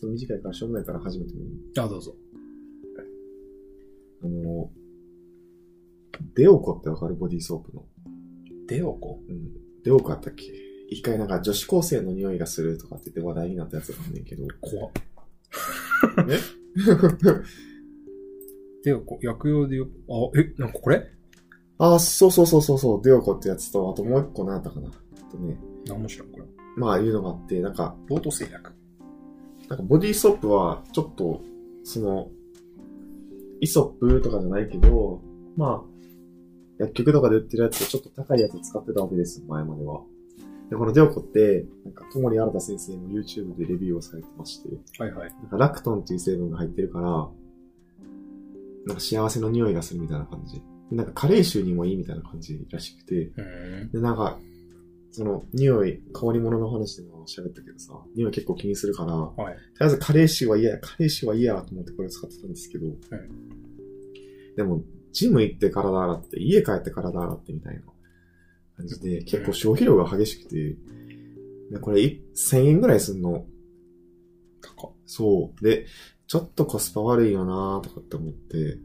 っと短いからしょうもないから始めてもいい？あ、どうぞ。あの、デオコってわかるボディーソープの？デオコ？うん。デオコあったっけ？一回なんか女子高生の匂いがするとかって言って話題になったやつがあんねんけど。怖っ。ね デオコ、薬用でよ、あ、え、なんかこれ？あ、そうそうそうそうそう、デオコってやつと、あともう一個何やったかな。あとね、なんも知らん、これ。まあいうのがあって、なんか、ボート製薬。なんかボディーソープは、ちょっと、その、イソップとかじゃないけど、まあ、薬局とかで売ってるやつでちょっと高いやつ使ってたわけです、前までは。で、このデオコって、なんか、ともり新太先生も YouTube でレビューをされてまして、はいはい。なんかラクトンっていう成分が入ってるから、なんか幸せの匂いがするみたいな感じ。でなんか加齢臭にもいいみたいな感じらしくて、うん。で、なんか、その、匂い、香り物の話でも喋ったけどさ、匂い結構気にするから、とはい。りあえず加齢臭は嫌や、加齢臭は嫌やと思ってこれ使ってたんですけど、でも、ジム行って体洗って、家帰って体洗ってみたいな感じで、結構消費量が激しくて、でこれい1000円ぐらいすんの。高っ。そう。で、ちょっとコスパ悪いよなとかって思って、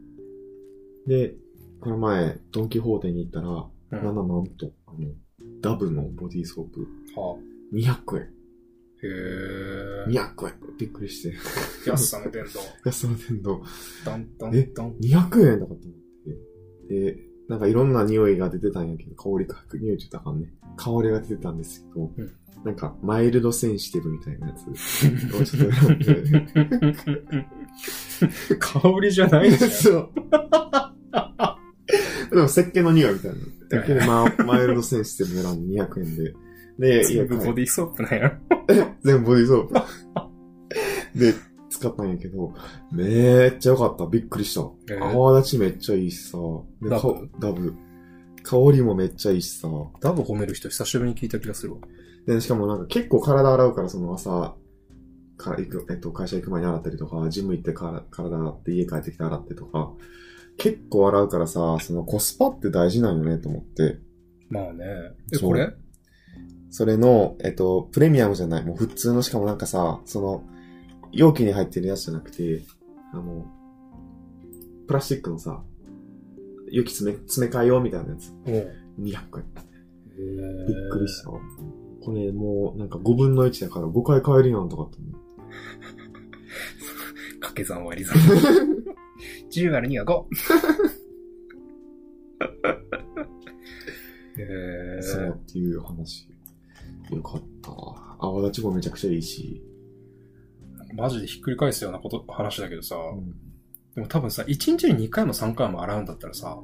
で、この前、ドンキホーテに行ったら、うんなんだなんと、あの、ダブのボディーソープ、は200円。へえ。200円。びっくりして。安さの伝道。安さの天堂。ダンダえンダン。200円とかって思って。で、なんかいろんな匂いが出てたんやけど、香りか、匂いって言ったかんね。香りが出てたんですけど、うんなんか、マイルドセンシティブみたいなやつを ちょっと選んで。香りじゃないでしょ。そう。でも、石鹸の匂いみたいな。だけで、まあ、マイルドセンシティブ選んで200円で。で、全部ボディーソープなんや。全部ボディーソープ。で、使ったんやけど、めっちゃ良かった。びっくりした。えー泡立ちめっちゃいいしさ。でダブ？かダブ。香りもめっちゃいいしさ。ダブ褒める人久しぶりに聞いた気がするわ。で、しかもなんか結構体洗うから、その朝、から行く、えっと、会社行く前に洗ったりとか、ジム行ってから体洗って、家帰ってきて洗ってとか、結構洗うからさ、そのコスパって大事なんよね、と思って。まあね。え、これ？それの、えっと、プレミアムじゃない、もう普通のしかもなんかさ、その、容器に入ってるやつじゃなくて、あの、プラスチックのさ、容器詰め、詰め替えようみたいなやつ。うん。200円。びびっくりしたわ。これもう、なんか5分の1だから5回買えるやんとかって。掛け算割り算。10割る2は5。へそうっていう話。よかったわ。泡立ちもめちゃくちゃいいし。ーマジでひっくり返すようなこと、話だけどさ、うんでも多分さ、1日に2回も3回も洗うんだったらさ、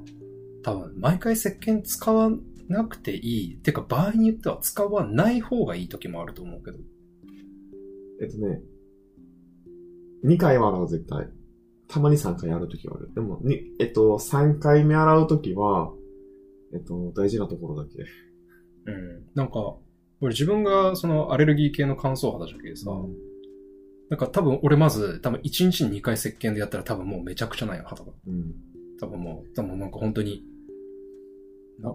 多分毎回石鹸使わなくていい。てか場合によっては使わない方がいい時もあると思うけど。えっとね、2回は洗う絶対。たまに3回洗うときはある。でも、に、えっと、3回目洗うときは、えっと、大事なところだけ。うん。なんか、俺自分がそのアレルギー系の乾燥肌じゃけどさ、なんか多分俺まず、多分1日に2回石鹸でやったら多分もうめちゃくちゃなんよ、肌が。うん。多分もう、多分なんか本当に、な、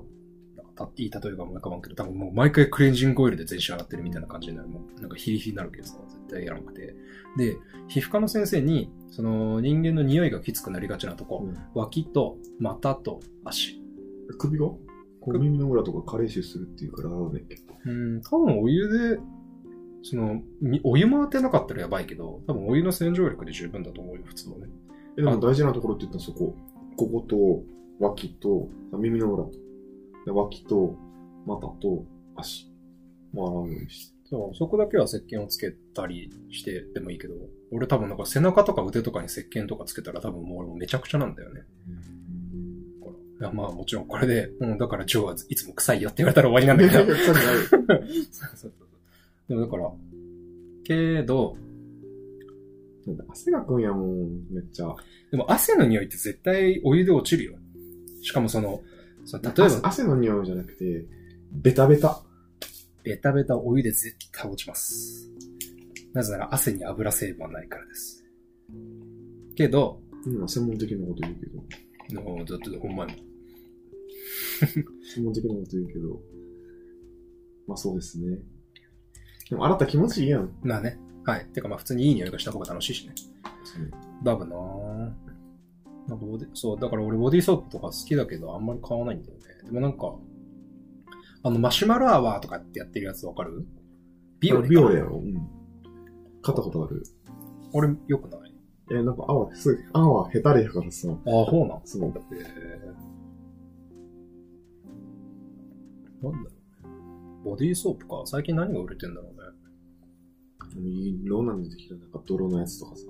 たいい例えばもうかわんけど、多分もう毎回クレンジングオイルで全身洗ってるみたいな感じになる。もうなんかヒリヒリになるけどさ、絶対やらなくて。で、皮膚科の先生に、その人間の匂いがきつくなりがちなとこ、うん脇と股と足。首が？こう耳の裏とか加齢臭するっていうから洗うねんけど。うん、多分お湯で、その、みお湯回ってなかったらやばいけど、多分お湯の洗浄力で十分だと思うよ、普通はね。え、でも大事なところって言ったらそこ。ここと、脇と、あ耳の裏と。で脇と、股と、足。まあ、洗うようにして。そう、そこだけは石鹸をつけたりしてでもいいけど、俺多分なんか背中とか腕とかに石鹸とかつけたら多分もう俺もめちゃくちゃなんだよね。いやまあもちろんこれで、うん、だからジョーはいつも臭いよって言われたら終わりなんだけど。そうそうそうでもだから、けど、汗がくんやもん、めっちゃ。でも汗の匂いって絶対お湯で落ちるよ。しかもその、例え汗ば、汗の匂いじゃなくて、ベタベタ。ベタベタお湯で絶対落ちます。なぜなら汗に油成分はないからです。けど、うん、専門的なこと言うけど。のだってほんまに。専門的なこと言うけど。まあそうですね。でも洗った気持ちいいやん。まあね。はい。てかまあ普通にいい匂いがした方が楽しいしね。そうダブなぁ。なんかボディ、そう、だから俺ボディーソープとか好きだけどあんまり買わないんだよね。でもなんか、あのマシュマロアワーとかってやってるやつわかる？ビオレか。ビオレやろうん。買ったことある。俺よくないえ、なんか泡、すごい、泡ヘタレやからさ、ああ、ほうなん？そう。へーなんだろうね。ボディーソープか。最近何が売れてんだろうね。いろんなの出てきた。なんか泥のやつとかさ。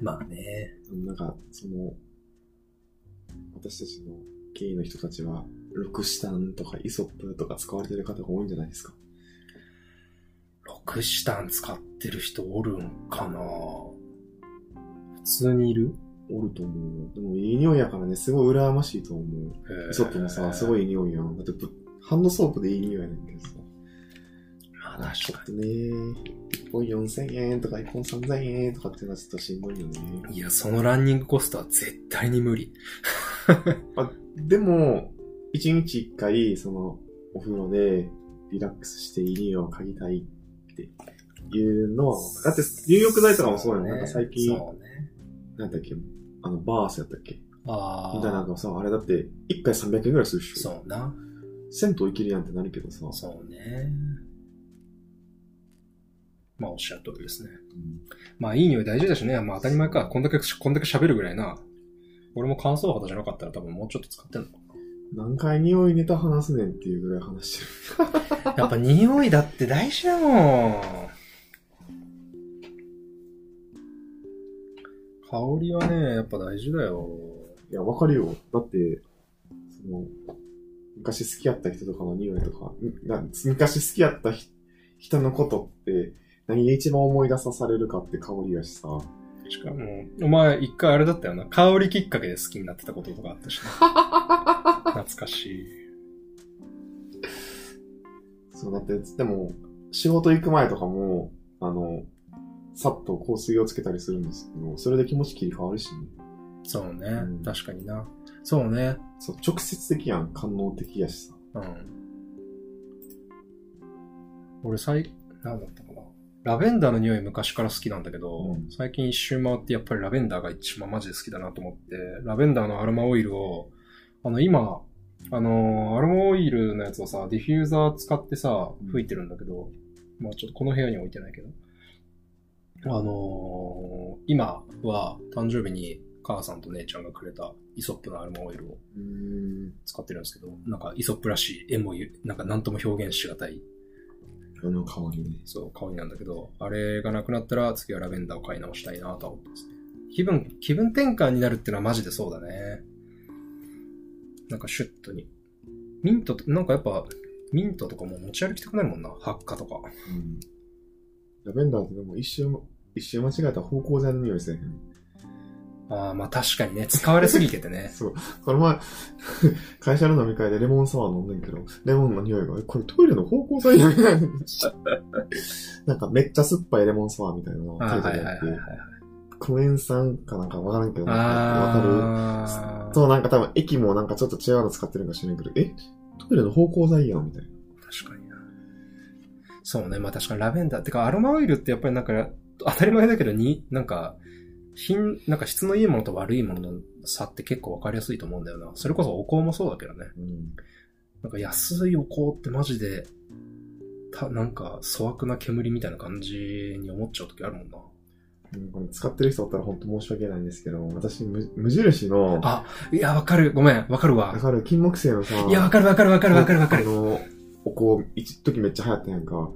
まあね。なんか、その、私たちの経緯の人たちは、ロクシタンとかイソップとか使われてる方が多いんじゃないですか？ロクシタン使ってる人おるんかな？普通にいる？おると思う。でもいい匂いやからね、すごい羨ましいと思う。イソップもさ、すごい。いいい匂いやん。だってぶ、ハンドソープでいい匂いやねんけどさ。まあちょ確かっとね、1本4000円とか1本3000円とかっていうのはちょっとしんどいよね。に。いや、そのランニングコストは絶対に無理。あでも、1日1回、その、お風呂でリラックスしていい匂いを嗅ぎたいっていうのは、だって入浴剤とかもそうやね。なんか最近、ね。なんだっけ、あの、バースやったっけ？ああ。みたいなのがさ、あれだって、1回300円ぐらいするっしょ。そうな。銭湯行けるやんってなるけどさ。そうね。まあおっしゃる通りですね。うんまあいい匂い大事だしね。まあ当たり前か。こんだけ、こんだけ喋るぐらいな。俺も乾燥肌じゃなかったら多分もうちょっと使ってんのか何回匂いネタ話すねんっていうぐらい話してる。な。やっぱ匂いだって大事だもん。香りはね、やっぱ大事だよ。いや、わかるよ。だって、その、昔好きやった人とかの匂いとか、昔好きやったひ人のことって、何で一番思い出さされるかって香りやしさ。しかも、お前一回あれだったよな。香りきっかけで好きになってたこととかあったしな。懐かしい。そう、だって、でも、仕事行く前とかも、あの、さっと香水をつけたりするんですけど、それで気持ち切り替わるしね。そうね。うん確かにな。そうね。そう、直接的やん、官能的やしさ。うん。俺最、なんだったかな。ラベンダーの匂い昔から好きなんだけど、うん最近一周回ってやっぱりラベンダーが一番マジで好きだなと思って、ラベンダーのアロマオイルを、あの今、あのーアロマオイルのやつをさ、ディフューザー使ってさうん、吹いてるんだけど、まあちょっとこの部屋には置いてないけど、あのー今は誕生日に母さんと姉ちゃんがくれたイソップのアロマオイルを。使ってるんですけど、なんかイソップらしいえもゆ、なんか何とも表現しがたい、あの香りね。そう、香りなんだけど、あれがなくなったら次はラベンダーを買い直したいなとは思ってますね。気分、気分転換になるってのはマジでそうだね。なんかシュッとに。ミントと、なんかやっぱ、ミントとかも持ち歩きたくなるもんな。発火とか。うん。ラベンダーってでも一瞬、一瞬間違えたら芳香剤の匂いせえへん。ああ、まあ確かにね、使われすぎててね。そう。この前、会社の飲み会でレモンサワー飲んでんけど、レモンの匂いが、えこれトイレの芳香剤やみたいな。なんかめっちゃ酸っぱいレモンサワーみたいなのあが書いてあって。クエン酸かなんかわからんけど、わか。る？そう、なんか多分液もなんかちょっと違うの使ってるんか知らんけど、えトイレの芳香剤やんみたいな。確かにな。そうね。まあ確かにラベンダー。てかアロマオイルってやっぱりなんか、当たり前だけどに、なんか、品、なんか質のいいものと悪いものの差って結構わかりやすいと思うんだよな。それこそお香もそうだけどね。うん。なんか安いお香ってマジで、た、なんか粗悪な煙みたいな感じに思っちゃう時あるもんな。うん使ってる人おったら本当申し訳ないんですけど、私、無無印の、あ、いや、わかる。ごめん。わかるわ。わかる金木犀のさ、いや、わかるわかるわかるわかるわかる。あの、お香、一時めっちゃ流行ったやんか。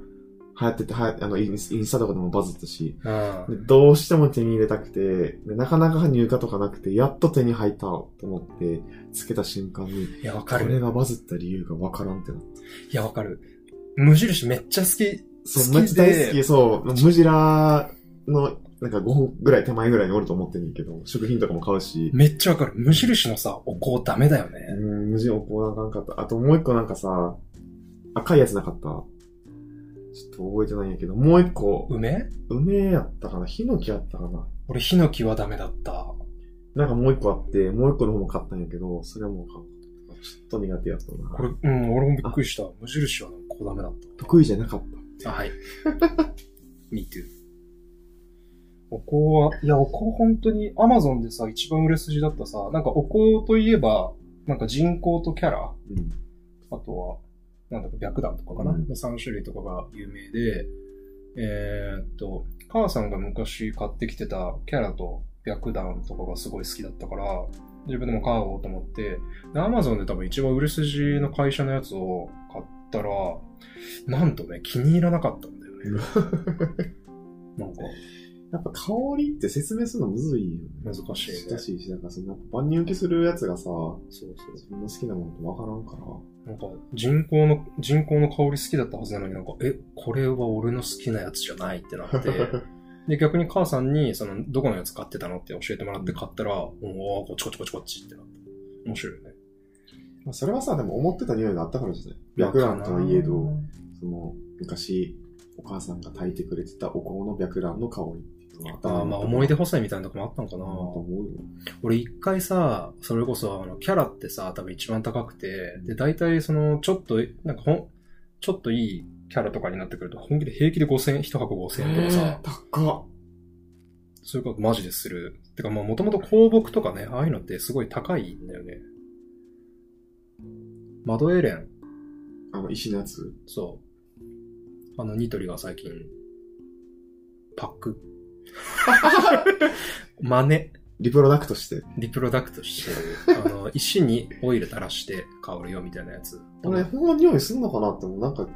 流行ってて、はやあの、インスインスタとかでもバズったし、うんでどうしても手に入れたくて、でなかなか入荷とかなくて、やっと手に入ったと思って、つけた瞬間に、いや、わこかる。れがバズった理由がわからんってなった。いや、わかる。無印めっちゃ好き。そう、好きめっちゃ大好でき、そう、ムジラの、なんか5本ぐらい手前ぐらいにおると思ってんねんけど、食品とかも買うし、めっちゃわかる。無印のさ、お香ダメだよね。うん、無事お香なあかんかった。あともう一個なんかさ、赤いやつなかったちょっと覚えてないんやけど、もう一個、梅？梅やったかな？ヒノキやったかな？俺、ヒノキはダメだった。なんかもう一個あって、もう一個の方も買ったんやけど、それはもう買うちょっと苦手やったな。これ、うん、俺もびっくりした。無印はこうダメだっ得意じゃなかった。た。あ、はい。Me too. お香は、いや、お香本当に、アマゾンでさ、一番売れ筋だったさ、なんかお香といえば、なんか人工とキャラ、うん。あとは、なんだか白檀とかかな、うんの3種類とかが有名で、えーっと、母さんが昔買ってきてたキャラと白檀とかがすごい好きだったから、自分でも買おうと思って、で、アマゾンで多分一番売れ筋の会社のやつを買ったら、なんとね、気に入らなかったんだよね。なんか、やっぱ香りって説明するのむずいよね。難しいね難しいし、なんかその、万人受けするやつがさ、そうそう。自分の好きなものってわからんから。なんか、人工の、人工の香り好きだったはずなのになんか、え、これは俺の好きなやつじゃないってなって、で、逆に母さんに、その、どこのやつ買ってたのって教えてもらって買ったら、おおこっちこっちこっちこっちってなって。面白いよね。まあそれはさ、でも思ってた匂いがあったからじゃない？白蘭とはいえど、その、昔、お母さんが炊いてくれてたお香の白蘭の香りああ、まあ思い出補正みたいなとこもあったのかな。俺一回さ、それこそ、あの、キャラってさ、多分一番高くて、で、大体その、ちょっと、なんかほん、ちょっといいキャラとかになってくると、本気で平気で5000円、一箱5000円とかさ、高っ。そういうことマジでする。てか、まあ、もともと香木とかね、ああいうのってすごい高いんだよね。マドエレン、あの、石のやつ。そう。あの、ニトリが最近、パック。マネ、リプロダクトして。リプロダクトしてる、あの、石にオイル垂らして香るよみたいなやつ。俺、ほんま匂いすんのかなって思う。なんか、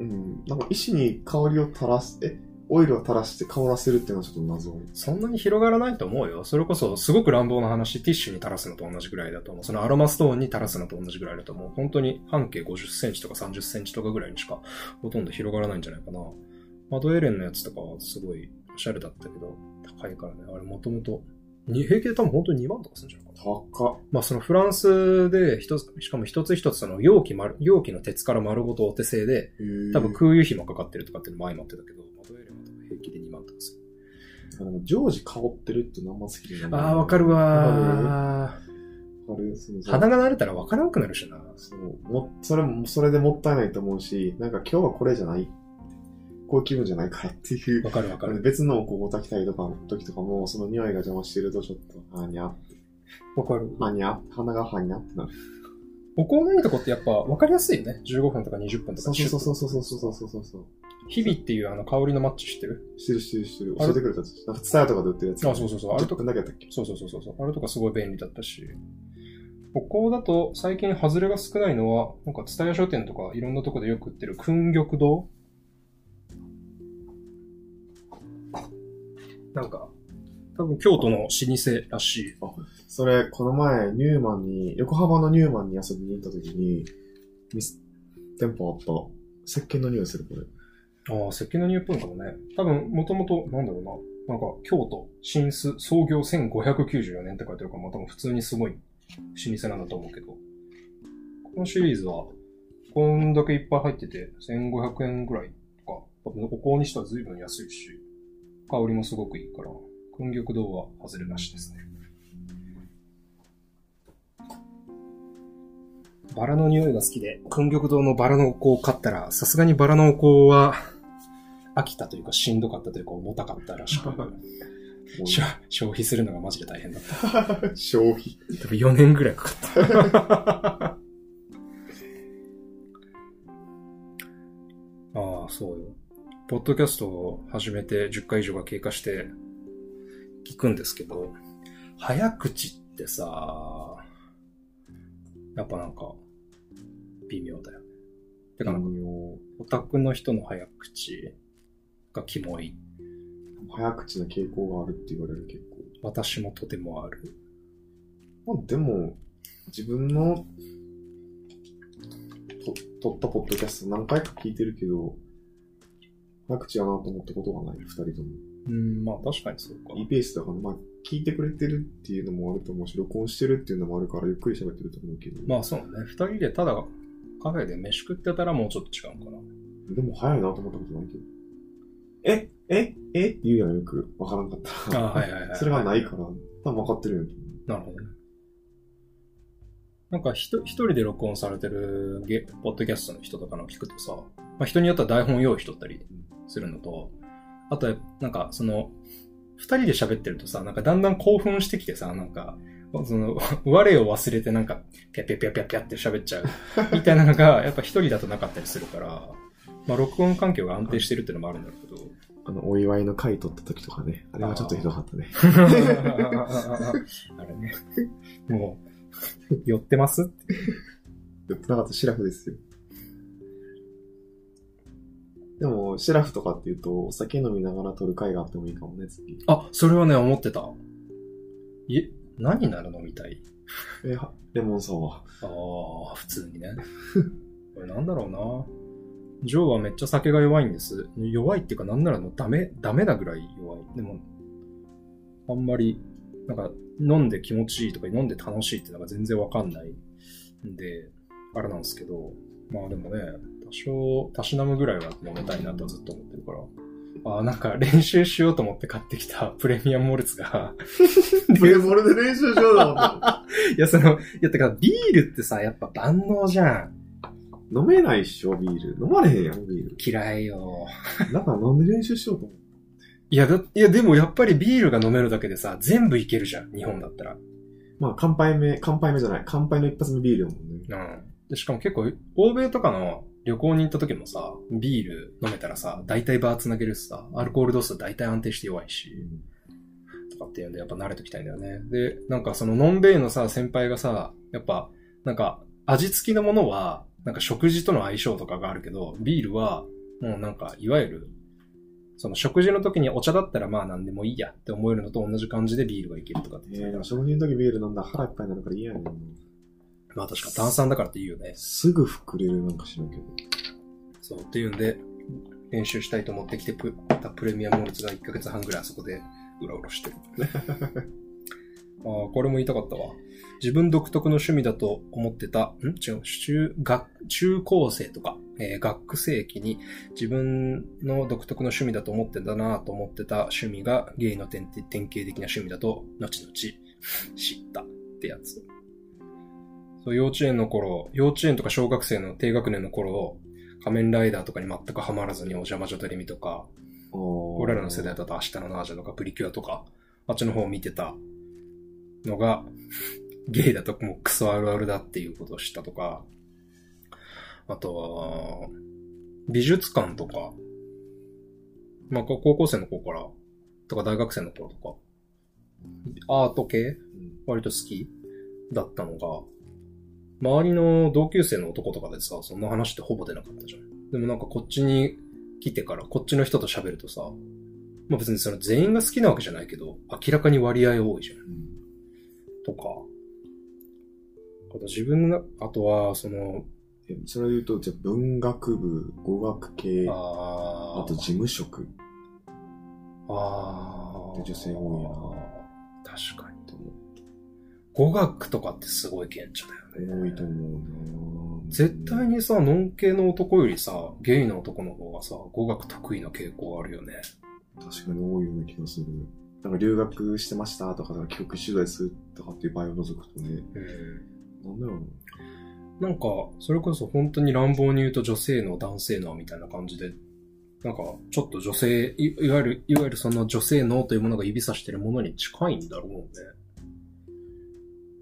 うん、なんか石に香りを垂らす、え、オイルを垂らして香らせるっていうのはちょっと謎。そんなに広がらないと思うよ。それこそ、すごく乱暴な話、ティッシュに垂らすのと同じぐらいだと思う。そのアロマストーンに垂らすのと同じぐらいだと思う。本当に半径50センチとか30センチとかぐらいにしか、ほとんど広がらないんじゃないかな。マドエレンのやつとかはすごいおしゃれだったけど、高いからね。あれもともと、に平気で多分本当に2万とかするんじゃないかな。高っ。まあそのフランスで一つ、しかも一つ一つその容器丸、容器の鉄から丸ごとお手製で、多分空輸費もかかってるとかっていうのも相まってたけど、マドエレンは多分平気で2万とかする。あの常時香ってるっていうのあんま好きじゃない。ああ、わかる？わ。鼻が慣れたらわからなくなるしな。そう。も、それも、それでもったいないと思うし、なんか今日はこれじゃない。こういう気分じゃないからっていう。わかるわかる。別のここを炊きたいとかの時とかも、その匂いが邪魔してるとちょっと、はにゃ、わかる。はにゃ、鼻がはにゃってなる。お香のいいとこってやっぱわかりやすいよね。15分とか20分とかそうそうそうそうそうそうそうそうそう。日々っていうあの香りのマッチ知ってる？してるしてるしてる。教えてくれたやつ。なんか、ツタヤとかで売ってるやつ。あそうそうそうあれと10分だけやったっけ？そうそうそうそうそう。あれとかすごい便利だったし。お香だと最近外れが少ないのは、なんか、蔦屋書店とかいろんなとこでよく売ってる訓玉堂なんか、多分京都の老舗らしい。それ、この前、ニューマンに、横浜のニューマンに遊びに行った時に、ミス、店舗あった。石鹸の匂いする、これ。ああ、石鹸の匂いっぽいかもね。多分、もともと、なんだろうな。なんか、京都、新巣、創業1594年って書いてあるから、まあ多分普通にすごい老舗なんだと思うけど。このシリーズは、こんだけいっぱい入ってて、1500円ぐらいとか、多分お香にしては随分安いし、香りもすごくいいから、訓玉堂は外れなしですね。バラの匂いが好きで、訓玉堂のバラのお香を買ったら、さすがにバラのお香は、飽きたというかしんどかったというか重たかったらしく、消費するのがマジで大変だった。消費。多分4年ぐらいかかった。ああ、そうよ。ポッドキャストを始めて10回以上が経過して聞くんですけど、早口ってさ、やっぱなんか、微妙だよね。てかなんか、オタクの人の早口がキモい。早口な傾向があるって言われる結構。私もとてもある。まあ、でも、自分の、と、撮ったポッドキャスト何回か聞いてるけど、早口やなと思ったことがない、二人とも。うん、まあ確かにそうか。いいペースだから、まあ、聞いてくれてるっていうのもあると思うし、録音してるっていうのもあるから、ゆっくり喋ってると思うけど。まあそうね。二人でただカフェで飯食ってたらもうちょっと違うかな。でも早いなと思ったことないけど。え？え？え？って言うやん、よく。わからんかったら。あはいはいはい。それがないから、多分分かってるよ。なるほどね。なんかひと一人で録音されてるゲポッドキャストの人とかの聞くとさ、まあ、人によっては台本用意しとったりするのと、あと、なんか、その、二人で喋ってるとさ、なんかだんだん興奮してきてさ、なんか、その、我を忘れてなんか、ぴゃぴゃぴゃぴゃぴゃって喋っちゃう、みたいなのが、やっぱ一人だとなかったりするから、まあ、録音環境が安定してるっていうのもあるんだろうけど、あの、お祝いの会取った時とかね。あれはちょっとひどかったね。あれね。もう、寄ってますって 言ってなかったシラフですよ。でも、シラフとかって言うと、お酒飲みながら撮る会があってもいいかもね、次。あ、それはね、思ってた。え、何になるのみたい？え、はレモンサワー。ああ、普通にね。これなんだろうな。ジョーはめっちゃ酒が弱いんです。弱いっていうかなんならもうダメ、ダメなぐらい弱い。でも、あんまり、なんか、飲んで気持ちいいとか飲んで楽しいっていうのが全然わかんないんで、あれなんですけど、まあでもね、多少、たしなむぐらいは飲めたいなとはずっと思ってるから。あーなんか練習しようと思って買ってきた プレミアムモルツが、プレモルで練習しようと思った。いや、その、いや、てか、ビールってさ、やっぱ万能じゃん。飲めないっしょ、ビール。飲まれへんやん、ビール。嫌いよ。だからなんで練習しようと思ったいや、だ、いや、でもやっぱりビールが飲めるだけでさ、全部いけるじゃん、日本だったら。まあ、乾杯目、乾杯目じゃない。乾杯の一発のビールだもんね。うん。で、しかも結構、欧米とかの旅行に行った時もさ、ビール飲めたらさ、大体バー繋げるしさ、アルコール度数大体安定して弱いし、とかっていうんで、やっぱ慣れときたいんだよね。で、なんかそのノンベイのさ、先輩がさ、やっぱ、なんか、味付きのものは、なんか食事との相性とかがあるけど、ビールは、もうなんか、いわゆる、その食事の時にお茶だったらまあ何でもいいやって思えるのと同じ感じでビールがいけるとかってえー、言ってたでも食事の時ビール飲んだら腹いっぱいになるから嫌やねん。まあ確か炭酸だからっていいよね。すぐ膨れるなんか知らんけど。そう、っていうんで、練習したいと思ってきてプ、たプレミアムモルツが1ヶ月半ぐらいあそこでうろうろしてる。ああ、これも言いたかったわ。自分独特の趣味だと思ってた、ん？違う、中、学、中高生とか、えー学生期に自分の独特の趣味だと思ってたなと思ってた趣味がゲイの典典型的な趣味だと、後々知ったってやつ。そう、幼稚園の頃、幼稚園とか小学生の低学年の頃、仮面ライダーとかに全くハマらずにお邪魔女テレビとか、俺俺らの世代だと明日のナージャとかプリキュアとか、あっちの方を見てたのが、ゲイだともうクソあるあるだっていうことを知ったとか、あとは、美術館とか、まあ、高校生の頃から、とか大学生の頃とか、アート系？割と好きだったのが、周りの同級生の男とかでさ、そんな話ってほぼ出なかったじゃん。でもなんかこっちに来てから、こっちの人と喋るとさ、まあ別にその全員が好きなわけじゃないけど、明らかに割合多いじゃん。とか。あと自分の、あとは、その、えそれで言うと、じゃあ文学部、語学系、ああーと事務職あーで女性多いな確かに。語学とかってすごい顕著だよね。多いと思うな絶対にさ、ノン系の男よりさ、ゲイの男の方がさ、語学得意な傾向あるよね。確かに多いような気がする。なんか留学してましたとか、帰国取材するとかっていう場合を除くとね、なんだろうな。なんか、それこそ本当に乱暴に言うと女性の男性のみたいな感じで、なんか、ちょっと女性、いいわゆる、いわゆるその女性のというものが指さしてるものに近いんだろうね。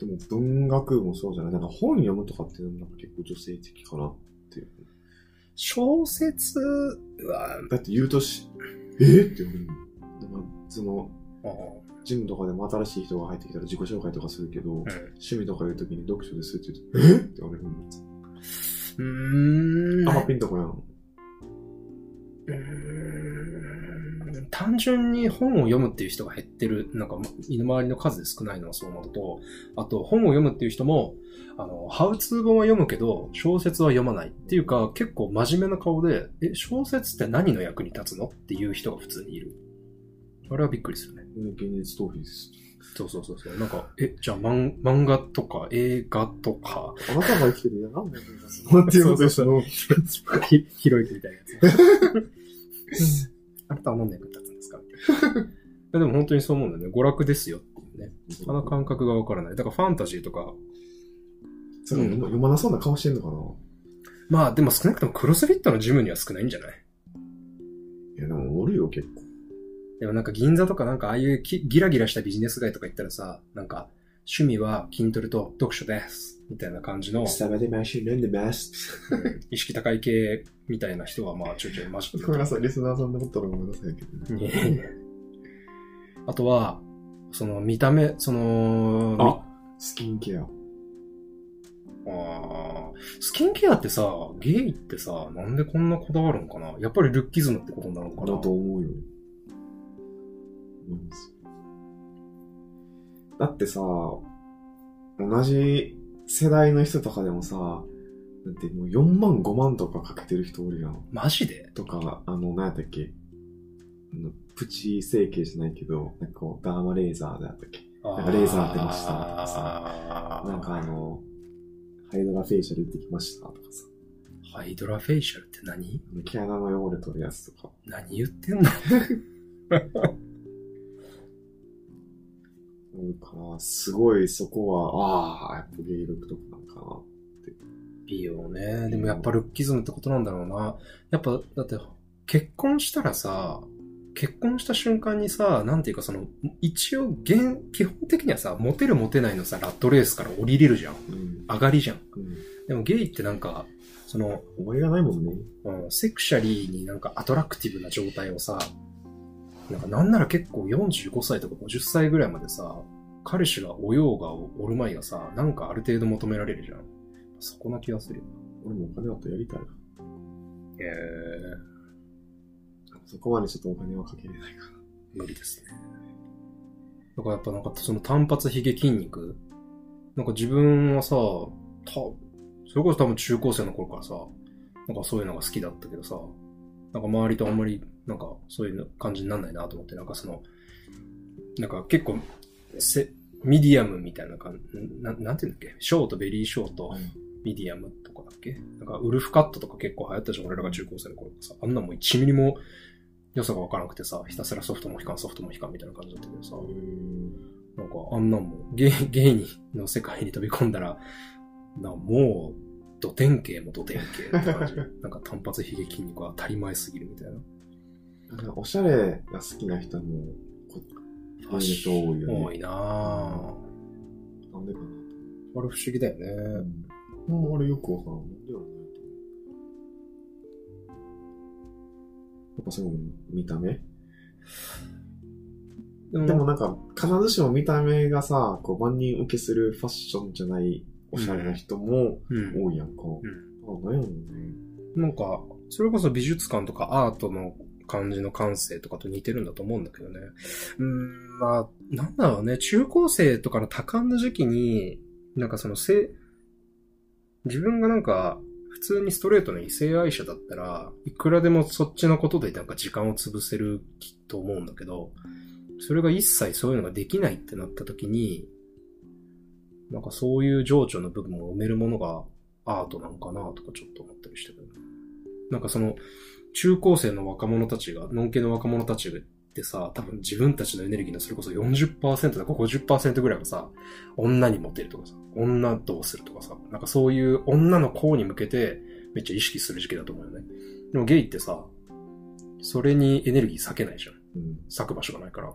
でも文学部もそうじゃないなんか本読むとかっていうのもなんか結構女性的かなっていう。小説は、だって言うとし、え？ー、って思う。なんかその、あジムとかでも新しい人が入ってきたら自己紹介とかするけど、うん趣味とか言うときに読書ですって言うと、え？って言われるんです。うーん。あんまピンとこやん。うーん単純に本を読むっていう人が減ってる、なんか、身の回りの数で少ないのはそうなのと、あと、本を読むっていう人も、あの、ハウツー本は読むけど、小説は読まないっていうか、結構真面目な顔で、え、小説って何の役に立つのっていう人が普通にいる。あれはびっくりするね。現実逃避です。そうそうそうそう。なんか、え、じゃあ漫漫画とか映画とか、あなたが生きてるやなんだよ、っていうことでしょ。ひひろゆきみたいなやつ。あなたは何の役に立つんですかみた でも本当にそう思うんだよね。娯楽ですよっていうね。あの感覚がわからない。だからファンタジーとか、それも読まなそうな顔してんのかなまあでも少なくともクロスフィットのジムには少ないんじゃない？いや、でもおるよ、結構。でもなんか銀座とかなんかああいうきギラギラしたビジネス街とか行ったらさ、なんか趣味は筋トレと読書です。みたいな感じの、スタバで毎週飲んでます。意識高い系みたいな人はまあちょいちょいマジで。ごめんなさい、リスナーさんのことはごめんなさいけどね。いえいえあとは、その見た目、その、あスキンケア。みあースキンケアってさ、ゲイってさ、なんでこんなこだわるのかな？やっぱりルッキズムってことになるのかな？だと思うよ。思いますだってさ、同じ世代の人とかでもさ、だってもう4万5万とかかけてる人おるやん。マジで？とか、あの、何やったっけ？あのプチ整形じゃないけど、なんかこう、ダーマレーザーであったっけ？なんかレーザー当てましたとかさ。なんかあ、の、ハイドラフェイシャル行ってきましたとかさ、ハイドラフェイシャルって何？毛穴の汚れ取るやつとか。何言ってんの？うんから、すごいそこは、ああ、やっぱゲイ独特なんかな。美容ね。でもやっぱルッキズムってことなんだろうな。やっぱ、だって、結婚したらさ、結婚した瞬間にさ、なんていうかその、一応、現、基本的にはさ、モテるモテないのさ、ラットレースから降りれるじゃん。うん。上がりじゃん。うん。でもゲイってなんか、その、終わりがないもんね。うんセクシャリーになんかアトラクティブな状態をさ、なんかなんなら結構45歳とか50歳ぐらいまでさ、彼氏がおようがおるまいがさ、なんかある程度求められるじゃん。そこな気がするよ俺もお金あったらやりたいな。な。へそこまでちょっとお金はかけれないかー、無理ですね。だからやっぱなんかその単発ヒゲ筋肉、なんか自分はさ、た、それこそ多分中高生の頃からさ、なんかそういうのが好きだったけどさ、なんか周りとあんまり、なんかそういう感じになんないなと思って、なんかその、なんか結構、せ、ミディアムみたいな感じ、ななんていうんだっけ？ショート、ベリーショート、な。ミディアムとかだっけ？なんかウルフカットとか結構流行ったじゃん、俺らが中高生の頃さ。あんなもん1ミリも良さがわからなくてさ、ひたすらソフトモヒカン、ソフトモヒカンみたいな感じだったけどさ。うん。なんか、あんなんも、ゲイ、ゲイにの世界に飛び込んだら、な、もう、ド典型もド典型って感じ。なんか単発ヒゲ筋肉は当たり前すぎるみたいな。なんかおしゃれが好きな人も、こファッション多いよね。多いなぁ。なんでかな。あれ不思議だよね。うん。あれよくわからん。なんでなんだろうやっぱその見た目？でもでもなんか、必ずしも見た目がさ、こう万人受けするファッションじゃないおしゃれな人もうん。多いやんか。うんあ、なんやろうね。なんか、それこそ美術館とかアートの感じの感性とかと似てるんだと思うんだけどね。うん、まあ、なんだろうね、中高生とかの多感な時期に、なんかその性、自分がなんか、普通にストレートな異性愛者だったら、いくらでもそっちのことでなんか時間を潰せると思うんだけど、それが一切そういうのができないってなった時に、なんかそういう情緒の部分を埋めるものがアートなのかなとかちょっと思ったりしてる。なんかその、中高生の若者たちが、のんけの若者たちってさ、多分自分たちのエネルギーのそれこそ40%とか50%ぐらいはさ、女にモテるとかさ、女どうするとかさ、なんかそういう女の子に向けてめっちゃ意識する時期だと思うよね。でもゲイってさ、それにエネルギー割けないじゃん。うん。咲く場所がないから。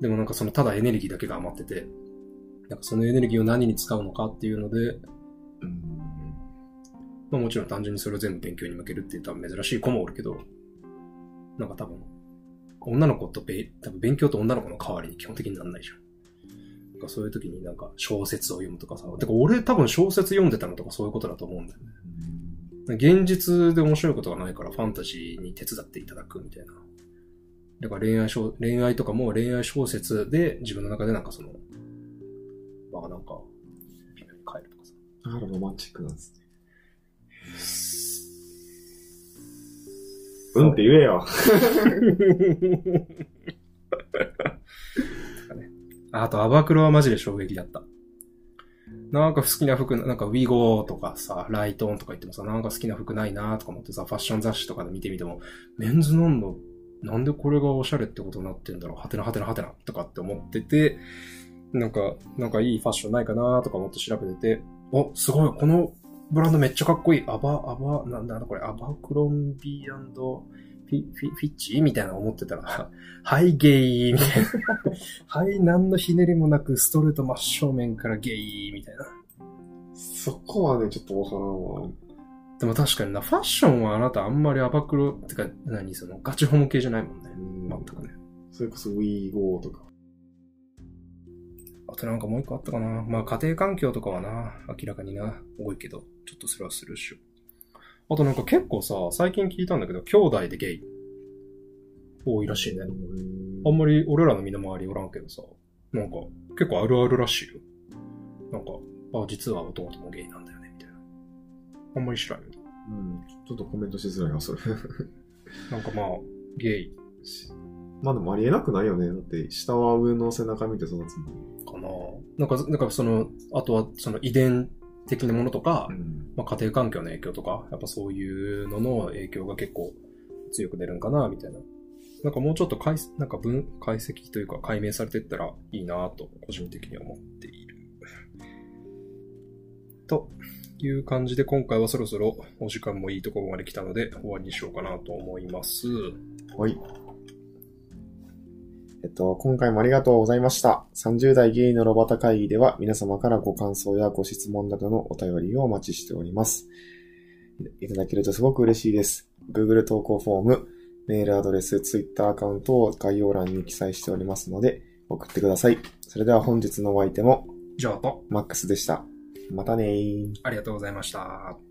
でもなんかそのただエネルギーだけが余ってて、なんかそのエネルギーを何に使うのかっていうので、うん。まあもちろん単純にそれを全部勉強に向けるって言ったら珍しい子もおるけど、なんか多分、女の子とべ、多分勉強と女の子の代わりに基本的になんないじゃん。なんかそういう時になんか小説を読むとかさ、てか俺多分小説読んでたのとかそういうことだと思うんだよね。現実で面白いことがないからファンタジーに手伝っていただくみたいな。だから恋愛小、恋愛とかも恋愛小説で自分の中でなんかその、まあなんか、微妙に変えるとかさ。だからロマンチックなんですね。うんって言えよ。あと、アバクロはマジで衝撃だった。なんか好きな服、なんかウィゴーとかさ、ライトオンとか行ってもさ、なんか好きな服ないなとか思ってさ、ファッション雑誌とかで見てみても、メンズノンノ、なんでこれがオシャレってことになってんだろう、はてなはてなはてなとかって思ってて、なんか、なんかいいファッションないかなとか思って調べてて、お、すごい、このブランドめっちゃかっこいい。アバ、アバ、なんだこれ、アバクロンビーフィ、フィ、フィッチ？みたいなの思ってたら、はい、ゲイみたいな。はい、何のひねりもなく、ストレート真正面からゲイみたいな。そこはね、ちょっとわからんわ。でも確かにな、ファッションはあなたあんまりアバクロ、てか、何その、ガチホモ系じゃないもんね。うん全くね。それこそ WeGo とか。あとなんかもう一個あったかな。まあ家庭環境とかはな、明らかにな、多いけど、ちょっとそれはするっしょ。あとなんか結構さ、最近聞いたんだけど、兄弟でゲイ。多いらしいね。あんまり俺らの身の回りおらんけどさ、なんか結構あるあるらしいよ。なんか、あ、実は弟もゲイなんだよね、みたいな。あんまり知らんよ。うん。ちょっとコメントしづらいわ、それ。なんかまあ、ゲイまあでもありえなくないよね。だって、下は上の背中見て育つもん。かななんか、なんかその、あとはその遺伝的なものとか、ん。まあ、家庭環境の影響とか、やっぱそういうのの影響が結構強く出るんかな、みたいな。なんかもうちょっと解なんか分解析というか解明されていったらいいなと、個人的には思っている。という感じで今回はそろそろお時間もいいところまで来たので終わりにしようかなと思います。はい。えっと、今回もありがとうございました。30代ゲイのロバタ会議では皆様からご感想やご質問などのお便りをお待ちしております。いただけるとすごく嬉しいです。Google 投稿フォーム、メールアドレス、Twitter アカウントを概要欄に記載しておりますので、送ってください。それでは本日のお相手も、じゃあと、マックスでした。またねー。ありがとうございました。